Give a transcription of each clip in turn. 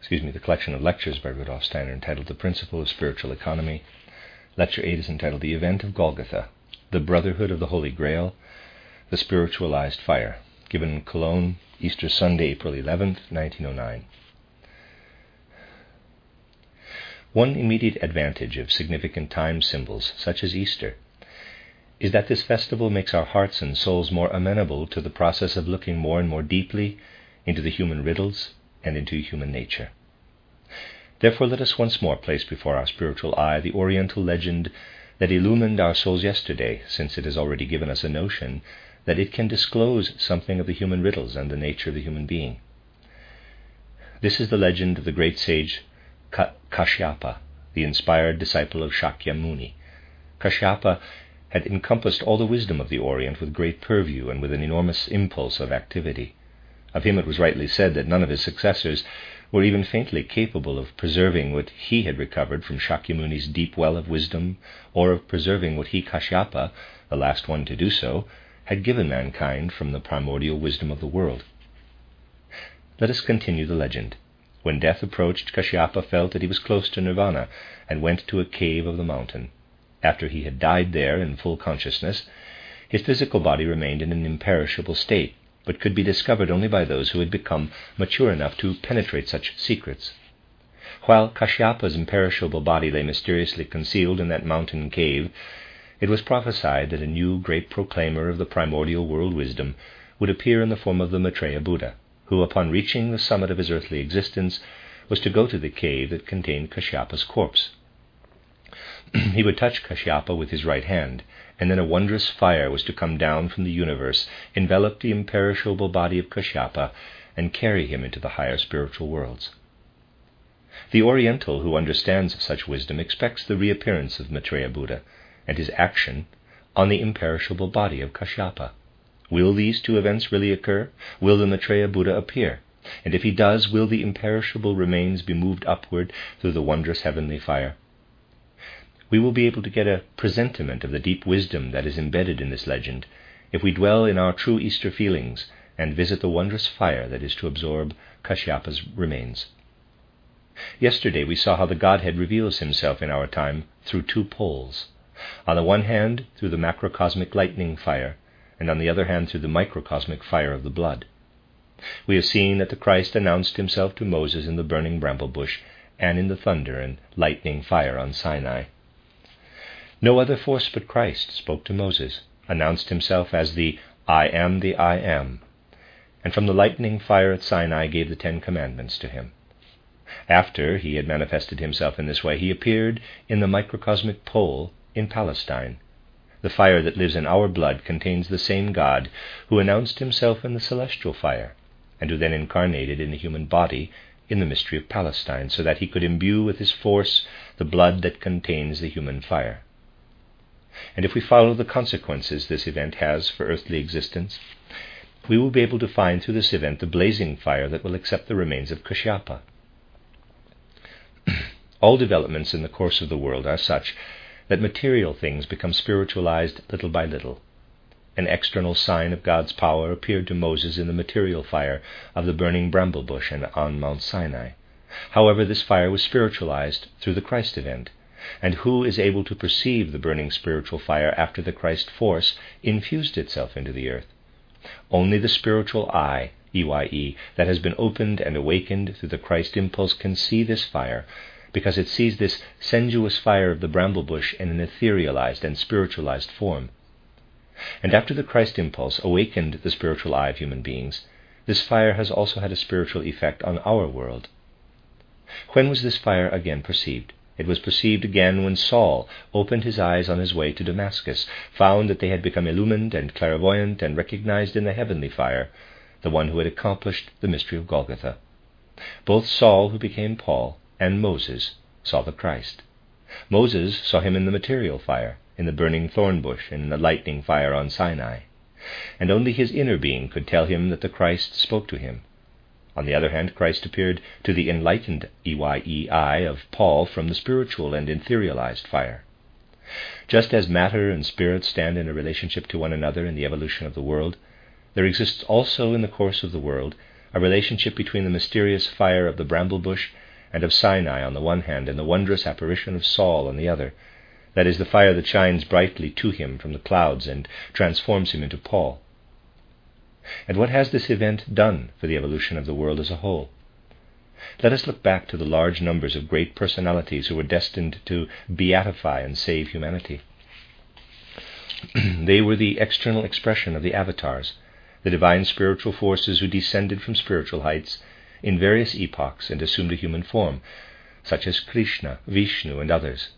excuse me, the collection of lectures by Rudolf Steiner entitled The Principle of Spiritual Economy. Lecture 8 is entitled The Event of Golgotha, The Brotherhood of the Holy Grail, The Spiritualized Fire, given in Cologne, Easter Sunday, April 11, 1909. One immediate advantage of significant time symbols, such as Easter, is that this festival makes our hearts and souls more amenable to the process of looking more and more deeply into the human riddles and into human nature. Therefore, let us once more place before our spiritual eye the Oriental legend that illumined our souls yesterday, since it has already given us a notion that it can disclose something of the human riddles and the nature of the human being. This is the legend of the great sage Kashyapa, the inspired disciple of Shakyamuni. Kashyapa had encompassed all the wisdom of the Orient with great purview and with an enormous impulse of activity. Of him it was rightly said that none of his successors were even faintly capable of preserving what he had recovered from Shakyamuni's deep well of wisdom, or of preserving what he, Kashyapa, the last one to do so, had given mankind from the primordial wisdom of the world. Let us continue the legend. When death approached, Kashyapa felt that he was close to nirvana and went to a cave of the mountain. After he had died there in full consciousness, his physical body remained in an imperishable state, but could be discovered only by those who had become mature enough to penetrate such secrets. While Kashyapa's imperishable body lay mysteriously concealed in that mountain cave, it was prophesied that a new great proclaimer of the primordial world wisdom would appear in the form of the Maitreya Buddha who, upon reaching the summit of his earthly existence, was to go to the cave that contained Kashyapa's corpse. he would touch Kashyapa with his right hand, and then a wondrous fire was to come down from the universe, envelop the imperishable body of Kashyapa, and carry him into the higher spiritual worlds. The Oriental who understands such wisdom expects the reappearance of Maitreya Buddha and his action on the imperishable body of Kashyapa. Will these two events really occur? Will the Maitreya Buddha appear? And if he does, will the imperishable remains be moved upward through the wondrous heavenly fire? We will be able to get a presentiment of the deep wisdom that is embedded in this legend if we dwell in our true Easter feelings and visit the wondrous fire that is to absorb Kashyapa's remains. Yesterday we saw how the Godhead reveals himself in our time through two poles. On the one hand, through the macrocosmic lightning fire, and on the other hand through the microcosmic fire of the blood. We have seen that the Christ announced himself to Moses in the burning bramble bush and in the thunder and lightning fire on Sinai. No other force but Christ spoke to Moses, announced himself as the I am the I am, and from the lightning fire at Sinai gave the Ten Commandments to him. After he had manifested himself in this way, he appeared in the microcosmic pole in Palestine the fire that lives in our blood contains the same God who announced himself in the celestial fire, and who then incarnated in a human body in the mystery of Palestine, so that he could imbue with his force the blood that contains the human fire. And if we follow the consequences this event has for earthly existence, we will be able to find through this event the blazing fire that will accept the remains of Kashyapa. All developments in the course of the world are such that material things become spiritualized little by little. An external sign of God's power appeared to Moses in the material fire of the burning bramble bush and on Mount Sinai. However, this fire was spiritualized through the Christ event. And who is able to perceive the burning spiritual fire after the Christ force infused itself into the earth? Only the spiritual eye, EYE, that has been opened and awakened through the Christ impulse can see this fire because it sees this sensuous fire of the bramble bush in an etherealized and spiritualized form. And after the Christ impulse awakened the spiritual eye of human beings, this fire has also had a spiritual effect on our world. When was this fire again perceived? It was perceived again when Saul opened his eyes on his way to Damascus, found that they had become illumined and clairvoyant, and recognized in the heavenly fire the one who had accomplished the mystery of Golgotha. Both Saul, who became Paul, and Moses saw the Christ. Moses saw him in the material fire, in the burning thorn bush, and in the lightning fire on Sinai, and only his inner being could tell him that the Christ spoke to him. On the other hand, Christ appeared to the enlightened EYEI of Paul from the spiritual and etherealized fire. Just as matter and spirit stand in a relationship to one another in the evolution of the world, there exists also in the course of the world a relationship between the mysterious fire of the bramble bush and of Sinai on the one hand, and the wondrous apparition of Saul on the other. That is, the fire that shines brightly to him from the clouds and transforms him into Paul. And what has this event done for the evolution of the world as a whole? Let us look back to the large numbers of great personalities who were destined to beatify and save humanity. they were the external expression of the avatars, the divine spiritual forces who descended from spiritual heights in various epochs and assumed a human form, such as Krishna, Vishnu, and others.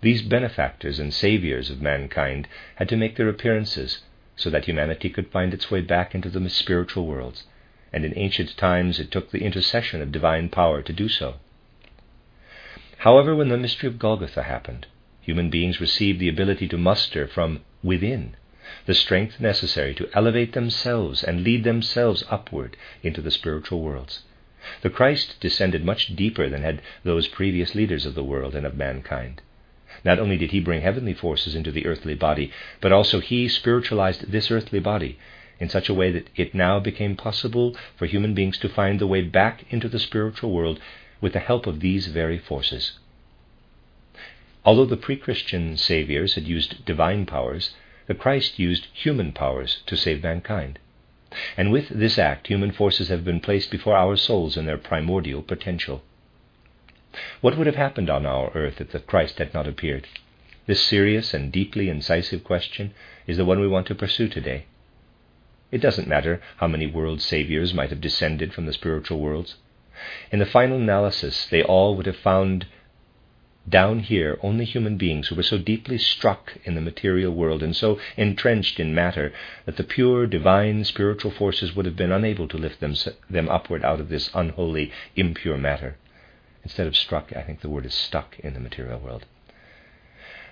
These benefactors and saviors of mankind had to make their appearances so that humanity could find its way back into the spiritual worlds, and in ancient times it took the intercession of divine power to do so. However, when the mystery of Golgotha happened, human beings received the ability to muster from within the strength necessary to elevate themselves and lead themselves upward into the spiritual worlds. The Christ descended much deeper than had those previous leaders of the world and of mankind. Not only did he bring heavenly forces into the earthly body, but also he spiritualized this earthly body in such a way that it now became possible for human beings to find the way back into the spiritual world with the help of these very forces. Although the pre Christian saviors had used divine powers, the Christ used human powers to save mankind. And with this act, human forces have been placed before our souls in their primordial potential. What would have happened on our earth if the Christ had not appeared? This serious and deeply incisive question is the one we want to pursue today. It doesn't matter how many world saviors might have descended from the spiritual worlds. In the final analysis, they all would have found down here only human beings who were so deeply struck in the material world and so entrenched in matter that the pure, divine, spiritual forces would have been unable to lift them, them upward out of this unholy, impure matter. Instead of struck, I think the word is stuck in the material world.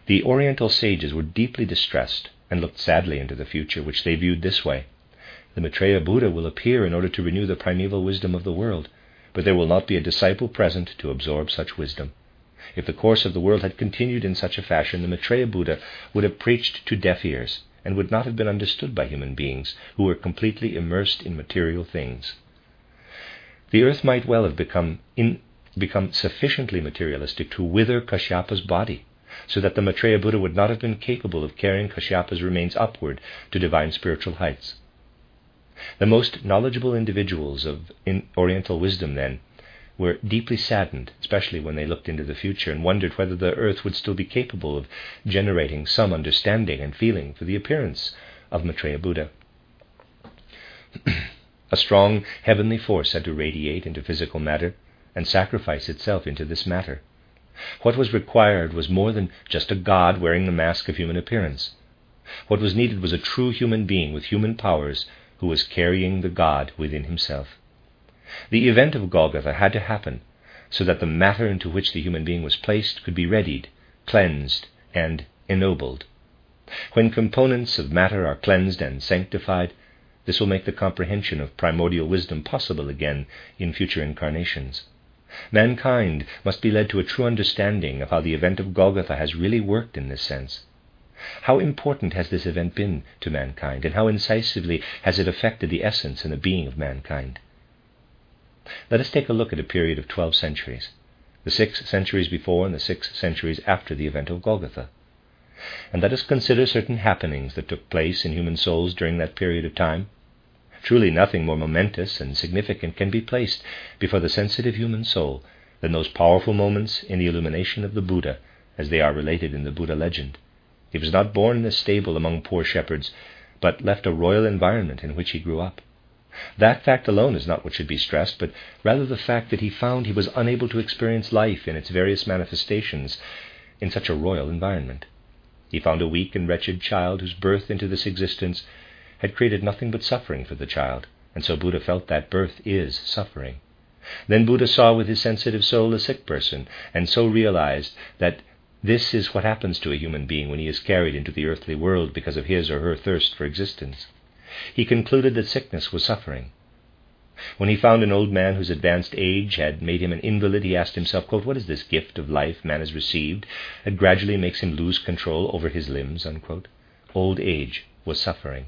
The Oriental sages were deeply distressed and looked sadly into the future, which they viewed this way. The Maitreya Buddha will appear in order to renew the primeval wisdom of the world, but there will not be a disciple present to absorb such wisdom. If the course of the world had continued in such a fashion, the Maitreya Buddha would have preached to deaf ears and would not have been understood by human beings who were completely immersed in material things. The earth might well have become, in, become sufficiently materialistic to wither Kashyapa's body, so that the Maitreya Buddha would not have been capable of carrying Kashyapa's remains upward to divine spiritual heights. The most knowledgeable individuals of Oriental wisdom, then, were deeply saddened, especially when they looked into the future and wondered whether the earth would still be capable of generating some understanding and feeling for the appearance of Maitreya Buddha. a strong heavenly force had to radiate into physical matter and sacrifice itself into this matter. What was required was more than just a god wearing the mask of human appearance. What was needed was a true human being with human powers who was carrying the god within himself. The event of Golgotha had to happen so that the matter into which the human being was placed could be readied, cleansed, and ennobled. When components of matter are cleansed and sanctified, this will make the comprehension of primordial wisdom possible again in future incarnations. Mankind must be led to a true understanding of how the event of Golgotha has really worked in this sense. How important has this event been to mankind, and how incisively has it affected the essence and the being of mankind? Let us take a look at a period of 12 centuries, the six centuries before and the six centuries after the event of Golgotha. And let us consider certain happenings that took place in human souls during that period of time. Truly, nothing more momentous and significant can be placed before the sensitive human soul than those powerful moments in the illumination of the Buddha, as they are related in the Buddha legend. He was not born in a stable among poor shepherds, but left a royal environment in which he grew up. That fact alone is not what should be stressed, but rather the fact that he found he was unable to experience life in its various manifestations in such a royal environment. He found a weak and wretched child whose birth into this existence had created nothing but suffering for the child, and so Buddha felt that birth is suffering. Then Buddha saw with his sensitive soul a sick person, and so realized that this is what happens to a human being when he is carried into the earthly world because of his or her thirst for existence. He concluded that sickness was suffering. When he found an old man whose advanced age had made him an invalid, he asked himself, quote, What is this gift of life man has received that gradually makes him lose control over his limbs? Unquote. Old age was suffering.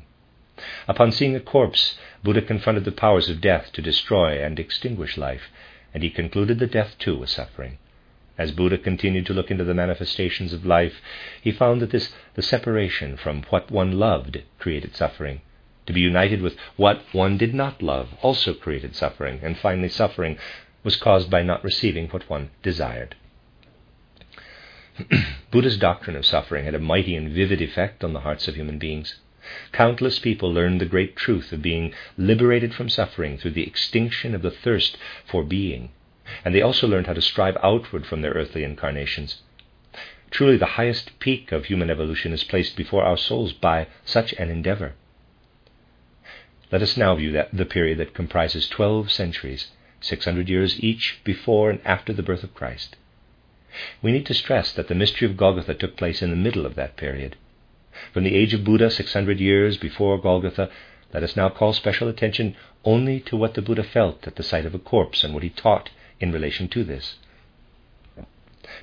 Upon seeing a corpse, Buddha confronted the powers of death to destroy and extinguish life, and he concluded that death too was suffering. As Buddha continued to look into the manifestations of life, he found that this the separation from what one loved created suffering. To be united with what one did not love also created suffering, and finally suffering was caused by not receiving what one desired. Buddha's doctrine of suffering had a mighty and vivid effect on the hearts of human beings. Countless people learned the great truth of being liberated from suffering through the extinction of the thirst for being, and they also learned how to strive outward from their earthly incarnations. Truly, the highest peak of human evolution is placed before our souls by such an endeavor. Let us now view that, the period that comprises 12 centuries, 600 years each before and after the birth of Christ. We need to stress that the mystery of Golgotha took place in the middle of that period. From the age of Buddha, 600 years before Golgotha, let us now call special attention only to what the Buddha felt at the sight of a corpse and what he taught in relation to this.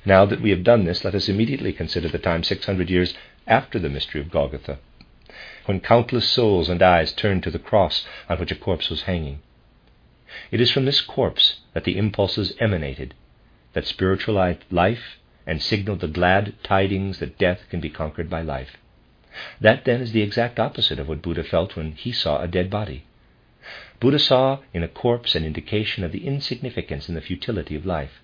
Now that we have done this, let us immediately consider the time 600 years after the mystery of Golgotha, when countless souls and eyes turned to the cross on which a corpse was hanging. It is from this corpse that the impulses emanated that spiritualized life and signaled the glad tidings that death can be conquered by life. That then is the exact opposite of what Buddha felt when he saw a dead body. Buddha saw in a corpse an indication of the insignificance and the futility of life.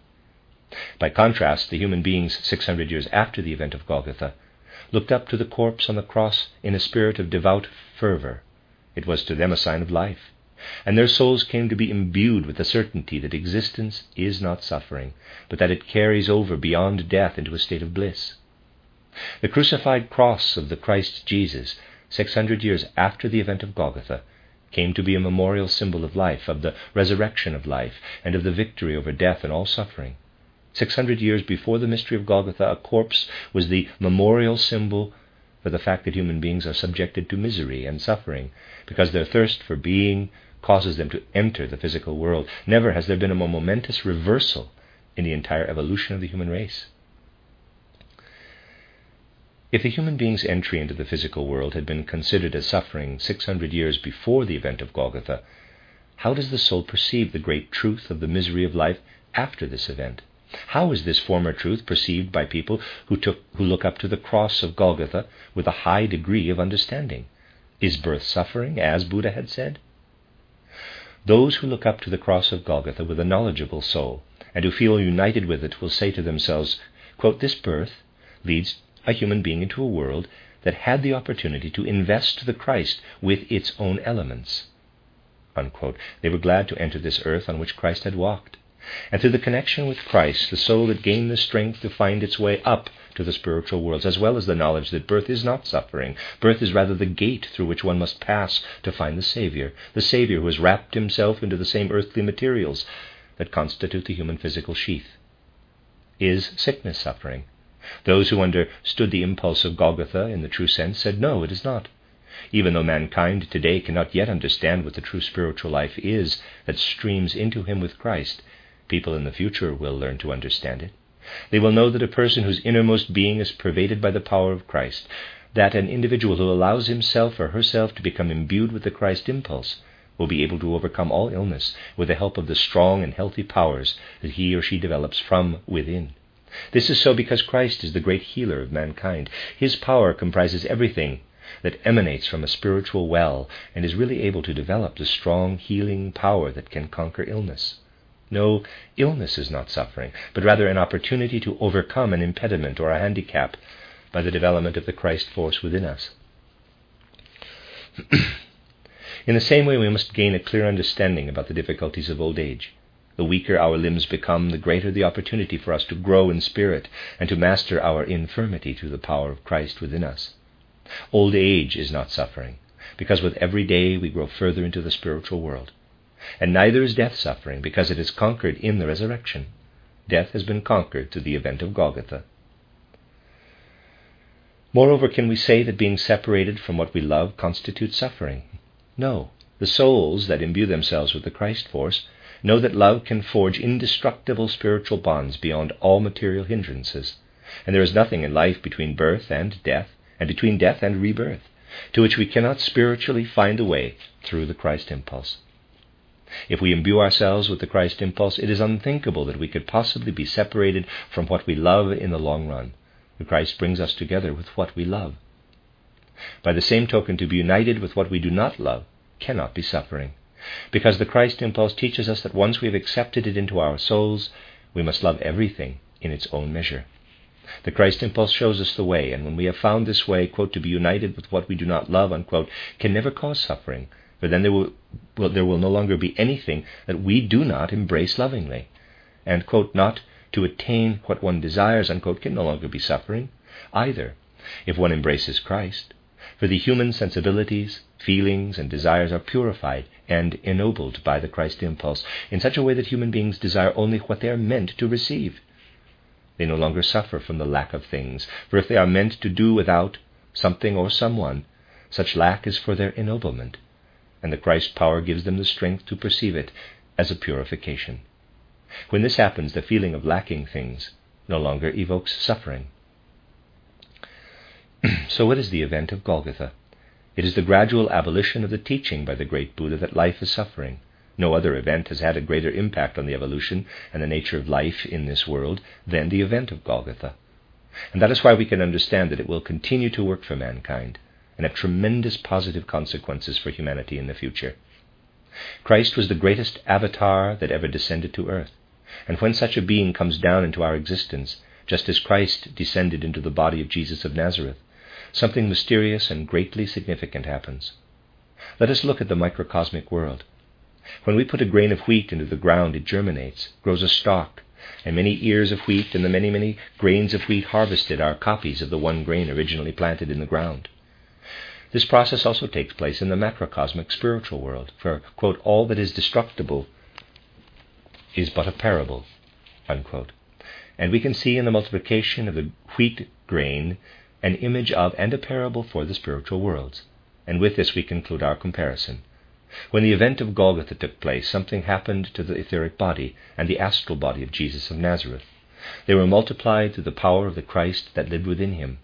By contrast, the human beings 600 years after the event of Golgotha looked up to the corpse on the cross in a spirit of devout fervor. It was to them a sign of life, and their souls came to be imbued with the certainty that existence is not suffering, but that it carries over beyond death into a state of bliss. The crucified cross of the Christ Jesus, 600 years after the event of Golgotha, came to be a memorial symbol of life, of the resurrection of life, and of the victory over death and all suffering. 600 years before the mystery of Golgotha, a corpse was the memorial symbol for the fact that human beings are subjected to misery and suffering because their thirst for being causes them to enter the physical world. Never has there been a more momentous reversal in the entire evolution of the human race. If a human being's entry into the physical world had been considered as suffering 600 years before the event of Golgotha, how does the soul perceive the great truth of the misery of life after this event? How is this former truth perceived by people who, took, who look up to the cross of Golgotha with a high degree of understanding? Is birth suffering, as Buddha had said? Those who look up to the cross of Golgotha with a knowledgeable soul and who feel united with it will say to themselves, quote, This birth leads a human being into a world that had the opportunity to invest the Christ with its own elements. Unquote. They were glad to enter this earth on which Christ had walked. And through the connection with Christ, the soul had gained the strength to find its way up to the spiritual worlds, as well as the knowledge that birth is not suffering. Birth is rather the gate through which one must pass to find the Savior, the Savior who has wrapped himself into the same earthly materials that constitute the human physical sheath. Is sickness suffering? Those who understood the impulse of Golgotha in the true sense said, No, it is not. Even though mankind today cannot yet understand what the true spiritual life is that streams into him with Christ, people in the future will learn to understand it. They will know that a person whose innermost being is pervaded by the power of Christ, that an individual who allows himself or herself to become imbued with the Christ impulse, will be able to overcome all illness with the help of the strong and healthy powers that he or she develops from within. This is so because Christ is the great healer of mankind. His power comprises everything that emanates from a spiritual well and is really able to develop the strong healing power that can conquer illness. No, illness is not suffering, but rather an opportunity to overcome an impediment or a handicap by the development of the Christ force within us. In the same way, we must gain a clear understanding about the difficulties of old age. The weaker our limbs become, the greater the opportunity for us to grow in spirit and to master our infirmity through the power of Christ within us. Old age is not suffering, because with every day we grow further into the spiritual world. And neither is death suffering, because it is conquered in the resurrection. Death has been conquered through the event of Golgotha. Moreover, can we say that being separated from what we love constitutes suffering? No. The souls that imbue themselves with the Christ force know that love can forge indestructible spiritual bonds beyond all material hindrances, and there is nothing in life between birth and death, and between death and rebirth, to which we cannot spiritually find a way through the Christ impulse. If we imbue ourselves with the Christ impulse, it is unthinkable that we could possibly be separated from what we love in the long run. The Christ brings us together with what we love. By the same token, to be united with what we do not love cannot be suffering, because the Christ impulse teaches us that once we have accepted it into our souls, we must love everything in its own measure. The Christ impulse shows us the way, and when we have found this way, quote, to be united with what we do not love, unquote, can never cause suffering, for then there will, well, there will no longer be anything that we do not embrace lovingly, and, quote, not to attain what one desires, unquote, can no longer be suffering either if one embraces Christ. For the human sensibilities, feelings, and desires are purified and ennobled by the Christ impulse in such a way that human beings desire only what they are meant to receive. They no longer suffer from the lack of things, for if they are meant to do without something or someone, such lack is for their ennoblement, and the Christ power gives them the strength to perceive it as a purification. When this happens, the feeling of lacking things no longer evokes suffering. so, what is the event of Golgotha? It is the gradual abolition of the teaching by the great Buddha that life is suffering. No other event has had a greater impact on the evolution and the nature of life in this world than the event of Golgotha. And that is why we can understand that it will continue to work for mankind and have tremendous positive consequences for humanity in the future. Christ was the greatest avatar that ever descended to earth. And when such a being comes down into our existence, just as Christ descended into the body of Jesus of Nazareth, something mysterious and greatly significant happens. Let us look at the microcosmic world. When we put a grain of wheat into the ground, it germinates, grows a stalk, and many ears of wheat and the many, many grains of wheat harvested are copies of the one grain originally planted in the ground. This process also takes place in the macrocosmic spiritual world, for, quote, all that is destructible is but a parable. Unquote. And we can see in the multiplication of the wheat grain an image of and a parable for the spiritual worlds. And with this we conclude our comparison. When the event of Golgotha took place, something happened to the etheric body and the astral body of Jesus of Nazareth. They were multiplied through the power of the Christ that lived within him,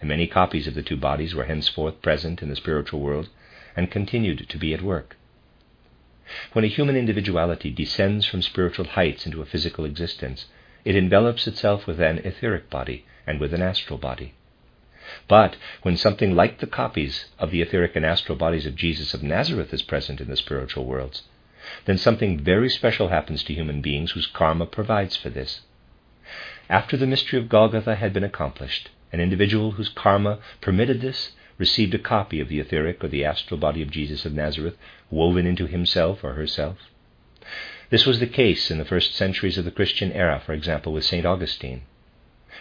and many copies of the two bodies were henceforth present in the spiritual world and continued to be at work. When a human individuality descends from spiritual heights into a physical existence, it envelops itself with an etheric body and with an astral body. But when something like the copies of the etheric and astral bodies of Jesus of Nazareth is present in the spiritual worlds, then something very special happens to human beings whose karma provides for this. After the mystery of Golgotha had been accomplished, an individual whose karma permitted this received a copy of the etheric or the astral body of Jesus of Nazareth woven into himself or herself. This was the case in the first centuries of the Christian era, for example, with St. Augustine.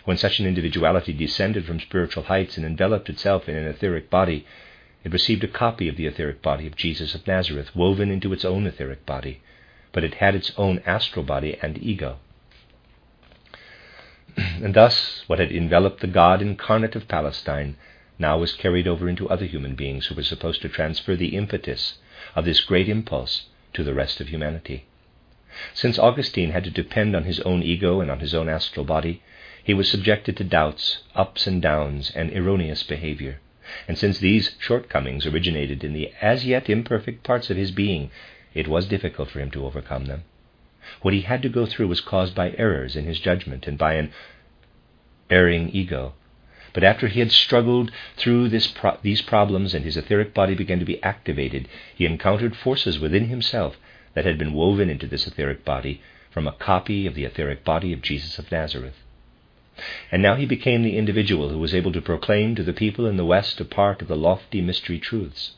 When such an individuality descended from spiritual heights and enveloped itself in an etheric body, it received a copy of the etheric body of Jesus of Nazareth, woven into its own etheric body, but it had its own astral body and ego. and thus, what had enveloped the God incarnate of Palestine now was carried over into other human beings who were supposed to transfer the impetus of this great impulse to the rest of humanity. Since Augustine had to depend on his own ego and on his own astral body, he was subjected to doubts, ups and downs, and erroneous behavior. And since these shortcomings originated in the as yet imperfect parts of his being, it was difficult for him to overcome them. What he had to go through was caused by errors in his judgment and by an erring ego, but after he had struggled through pro- these problems and his etheric body began to be activated, he encountered forces within himself that had been woven into this etheric body from a copy of the etheric body of Jesus of Nazareth. And now he became the individual who was able to proclaim to the people in the West a part of the lofty mystery truths.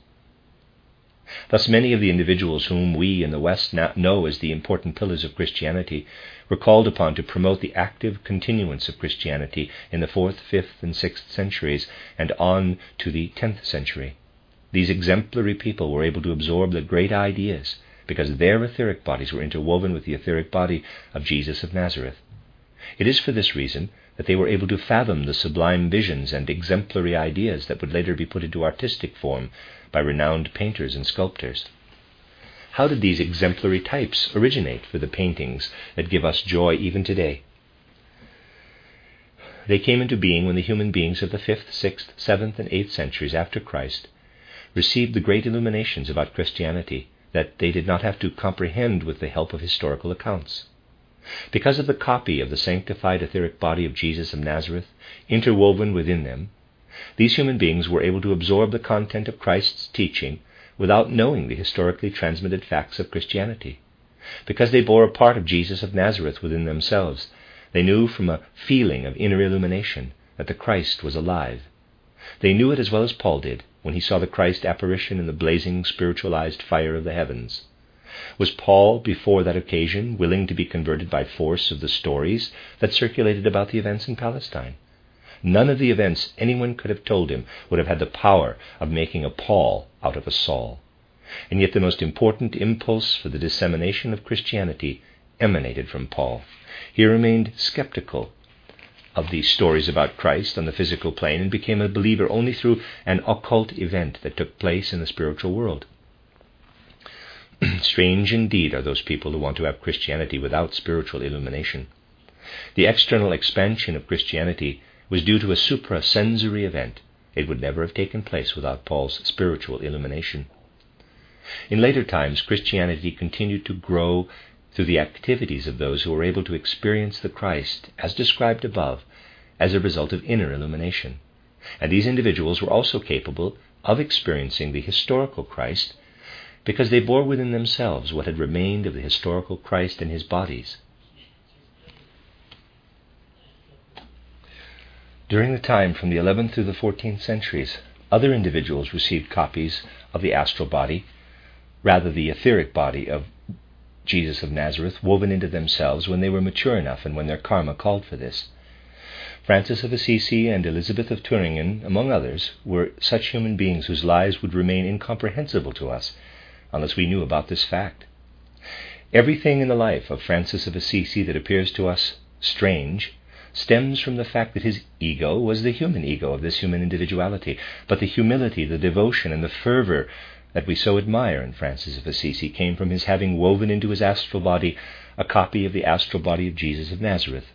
Thus, many of the individuals whom we in the West know as the important pillars of Christianity were called upon to promote the active continuance of Christianity in the 4th, 5th, and 6th centuries and on to the 10th century. These exemplary people were able to absorb the great ideas because their etheric bodies were interwoven with the etheric body of Jesus of Nazareth. It is for this reason that they were able to fathom the sublime visions and exemplary ideas that would later be put into artistic form by renowned painters and sculptors. How did these exemplary types originate for the paintings that give us joy even today? They came into being when the human beings of the 5th, 6th, 7th, and 8th centuries after Christ received the great illuminations about Christianity that they did not have to comprehend with the help of historical accounts. Because of the copy of the sanctified etheric body of Jesus of Nazareth interwoven within them, these human beings were able to absorb the content of Christ's teaching without knowing the historically transmitted facts of Christianity. Because they bore a part of Jesus of Nazareth within themselves, they knew from a feeling of inner illumination that the Christ was alive. They knew it as well as Paul did when he saw the Christ apparition in the blazing spiritualized fire of the heavens. Was Paul, before that occasion, willing to be converted by force of the stories that circulated about the events in Palestine? None of the events anyone could have told him would have had the power of making a Paul out of a Saul. And yet the most important impulse for the dissemination of Christianity emanated from Paul. He remained skeptical of these stories about Christ on the physical plane and became a believer only through an occult event that took place in the spiritual world. Strange indeed are those people who want to have Christianity without spiritual illumination. The external expansion of Christianity was due to a suprasensory event. It would never have taken place without Paul's spiritual illumination. In later times, Christianity continued to grow through the activities of those who were able to experience the Christ, as described above, as a result of inner illumination. And these individuals were also capable of experiencing the historical Christ because they bore within themselves what had remained of the historical Christ and his bodies. During the time from the 11th through the 14th centuries, other individuals received copies of the astral body, rather the etheric body of Jesus of Nazareth, woven into themselves when they were mature enough and when their karma called for this. Francis of Assisi and Elizabeth of Thuringen, among others, were such human beings whose lives would remain incomprehensible to us unless we knew about this fact. Everything in the life of Francis of Assisi that appears to us strange stems from the fact that his ego was the human ego of this human individuality, but the humility, the devotion, and the fervor that we so admire in Francis of Assisi came from his having woven into his astral body a copy of the astral body of Jesus of Nazareth.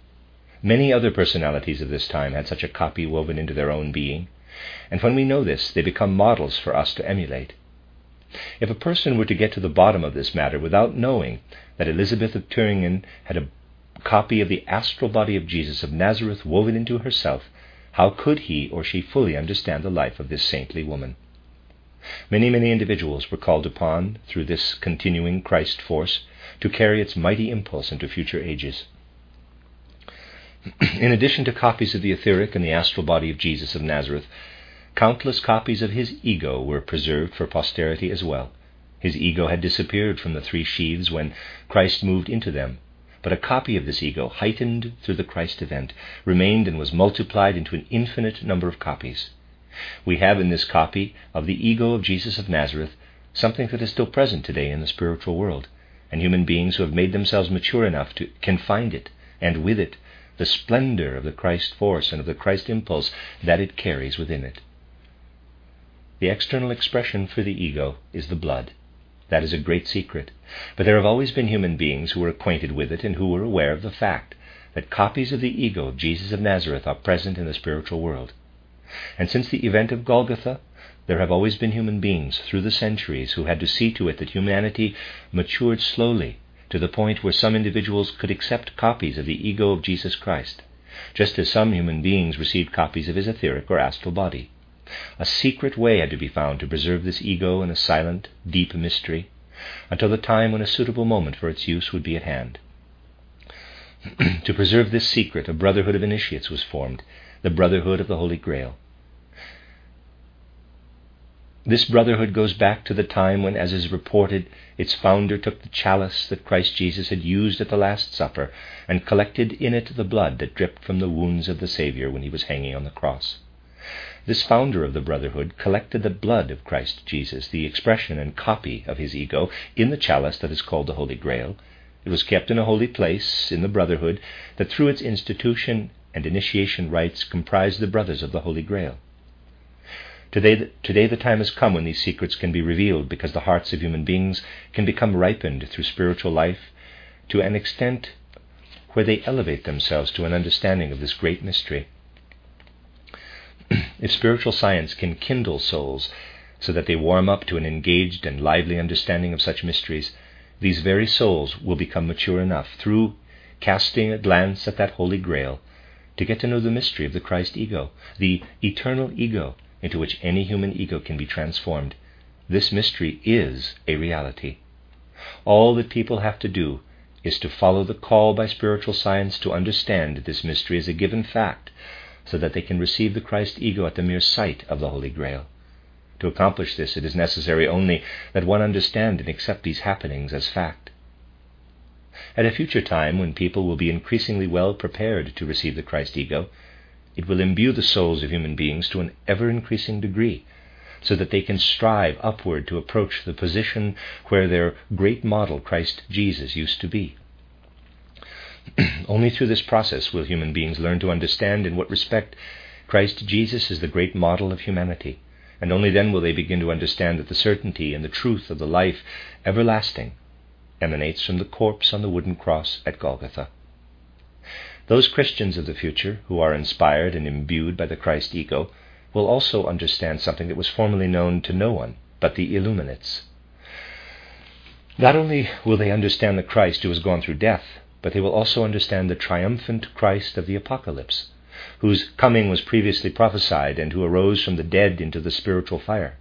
Many other personalities of this time had such a copy woven into their own being, and when we know this, they become models for us to emulate. If a person were to get to the bottom of this matter without knowing that Elizabeth of Thuringen had a copy of the astral body of Jesus of Nazareth woven into herself, how could he or she fully understand the life of this saintly woman? Many, many individuals were called upon, through this continuing Christ force, to carry its mighty impulse into future ages. In addition to copies of the etheric and the astral body of Jesus of Nazareth, Countless copies of his ego were preserved for posterity as well. His ego had disappeared from the three sheaths when Christ moved into them, but a copy of this ego, heightened through the Christ event, remained and was multiplied into an infinite number of copies. We have in this copy of the ego of Jesus of Nazareth something that is still present today in the spiritual world, and human beings who have made themselves mature enough to can find it, and with it, the splendor of the Christ force and of the Christ impulse that it carries within it. The external expression for the ego is the blood. That is a great secret. But there have always been human beings who were acquainted with it and who were aware of the fact that copies of the ego of Jesus of Nazareth are present in the spiritual world. And since the event of Golgotha, there have always been human beings through the centuries who had to see to it that humanity matured slowly to the point where some individuals could accept copies of the ego of Jesus Christ, just as some human beings received copies of his etheric or astral body. A secret way had to be found to preserve this ego in a silent, deep mystery until the time when a suitable moment for its use would be at hand. to preserve this secret, a brotherhood of initiates was formed, the Brotherhood of the Holy Grail. This brotherhood goes back to the time when, as is reported, its founder took the chalice that Christ Jesus had used at the Last Supper and collected in it the blood that dripped from the wounds of the Saviour when he was hanging on the cross. This founder of the Brotherhood collected the blood of Christ Jesus, the expression and copy of his ego, in the chalice that is called the Holy Grail. It was kept in a holy place in the Brotherhood that through its institution and initiation rites comprised the brothers of the Holy Grail. Today, today, the time has come when these secrets can be revealed because the hearts of human beings can become ripened through spiritual life to an extent where they elevate themselves to an understanding of this great mystery. if spiritual science can kindle souls so that they warm up to an engaged and lively understanding of such mysteries, these very souls will become mature enough through casting a glance at that holy grail to get to know the mystery of the Christ ego, the eternal ego into which any human ego can be transformed. This mystery is a reality. All that people have to do is to follow the call by spiritual science to understand this mystery as a given fact so that they can receive the Christ ego at the mere sight of the Holy Grail. To accomplish this, it is necessary only that one understand and accept these happenings as fact. At a future time, when people will be increasingly well prepared to receive the Christ ego, it will imbue the souls of human beings to an ever increasing degree, so that they can strive upward to approach the position where their great model, Christ Jesus, used to be. Only through this process will human beings learn to understand in what respect Christ Jesus is the great model of humanity, and only then will they begin to understand that the certainty and the truth of the life everlasting emanates from the corpse on the wooden cross at Golgotha. Those Christians of the future who are inspired and imbued by the Christ ego will also understand something that was formerly known to no one but the Illuminates. Not only will they understand the Christ who has gone through death, but they will also understand the triumphant Christ of the Apocalypse, whose coming was previously prophesied and who arose from the dead into the spiritual fire.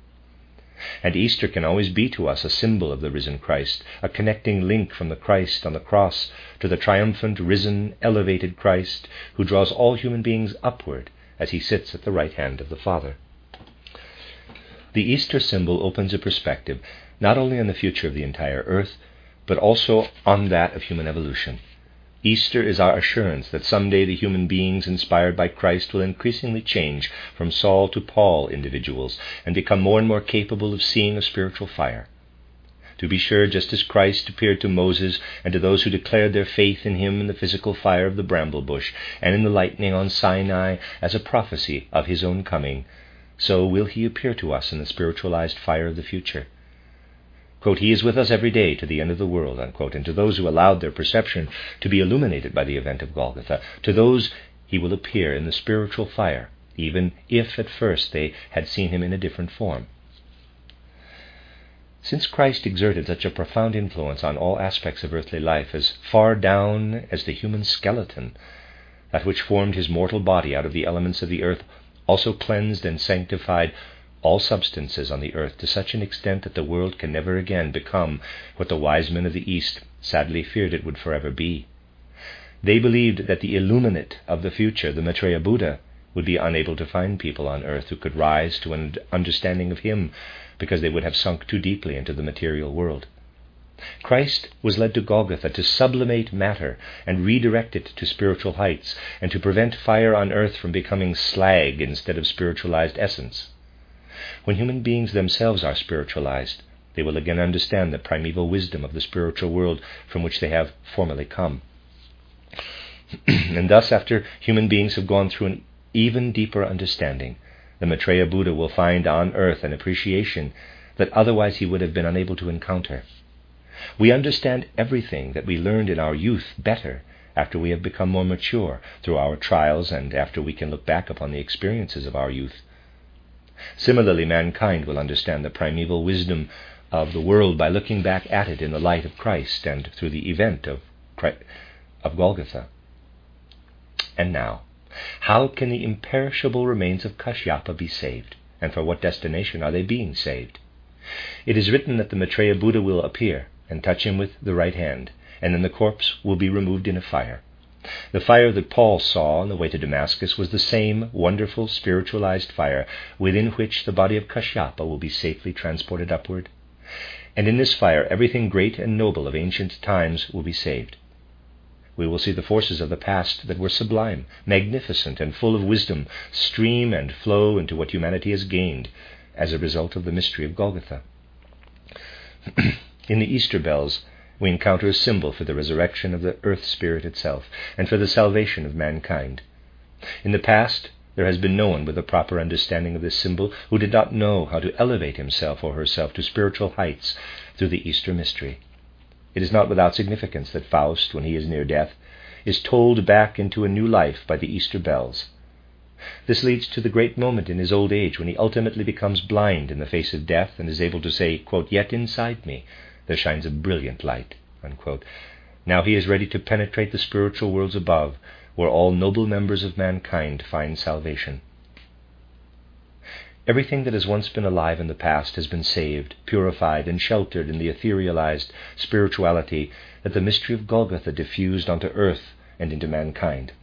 And Easter can always be to us a symbol of the risen Christ, a connecting link from the Christ on the cross to the triumphant, risen, elevated Christ who draws all human beings upward as he sits at the right hand of the Father. The Easter symbol opens a perspective not only on the future of the entire earth, but also on that of human evolution. Easter is our assurance that someday the human beings inspired by Christ will increasingly change from Saul to Paul individuals and become more and more capable of seeing a spiritual fire. To be sure, just as Christ appeared to Moses and to those who declared their faith in him in the physical fire of the bramble bush and in the lightning on Sinai as a prophecy of his own coming, so will he appear to us in the spiritualized fire of the future. Quote, he is with us every day to the end of the world, unquote. And to those who allowed their perception to be illuminated by the event of Golgotha, to those he will appear in the spiritual fire, even if at first they had seen him in a different form. Since Christ exerted such a profound influence on all aspects of earthly life, as far down as the human skeleton, that which formed his mortal body out of the elements of the earth, also cleansed and sanctified all substances on the earth to such an extent that the world can never again become what the wise men of the East sadly feared it would forever be. They believed that the illuminate of the future, the Maitreya Buddha, would be unable to find people on earth who could rise to an understanding of him because they would have sunk too deeply into the material world. Christ was led to Golgotha to sublimate matter and redirect it to spiritual heights, and to prevent fire on earth from becoming slag instead of spiritualized essence. When human beings themselves are spiritualized, they will again understand the primeval wisdom of the spiritual world from which they have formerly come. and thus, after human beings have gone through an even deeper understanding, the Maitreya Buddha will find on earth an appreciation that otherwise he would have been unable to encounter. We understand everything that we learned in our youth better after we have become more mature through our trials and after we can look back upon the experiences of our youth. Similarly, mankind will understand the primeval wisdom of the world by looking back at it in the light of Christ and through the event of, Christ, of Golgotha. And now, how can the imperishable remains of Kashyapa be saved? And for what destination are they being saved? It is written that the Maitreya Buddha will appear and touch him with the right hand, and then the corpse will be removed in a fire. The fire that Paul saw on the way to Damascus was the same wonderful spiritualized fire within which the body of Kashyapa will be safely transported upward. And in this fire, everything great and noble of ancient times will be saved. we will see the forces of the past that were sublime, magnificent, and full of wisdom stream and flow into what humanity has gained as a result of the mystery of Golgotha. In the Easter bells, we encounter a symbol for the resurrection of the earth spirit itself and for the salvation of mankind. In the past, there has been no one with a proper understanding of this symbol who did not know how to elevate himself or herself to spiritual heights through the Easter mystery. It is not without significance that Faust, when he is near death, is tolled back into a new life by the Easter bells. This leads to the great moment in his old age when he ultimately becomes blind in the face of death and is able to say, quote, Yet inside me there shines a brilliant light. Unquote. Now he is ready to penetrate the spiritual worlds above, where all noble members of mankind find salvation. Everything that has once been alive in the past has been saved, purified, and sheltered in the etherealized spirituality that the mystery of Golgotha diffused onto earth and into mankind.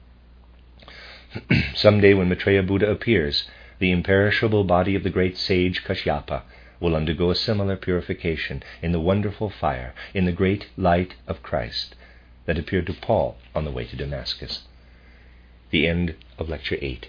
Some day, when Maitreya Buddha appears, the imperishable body of the great sage Kashyapa will undergo a similar purification in the wonderful fire, in the great light of Christ that appeared to Paul on the way to Damascus. The end of Lecture 8.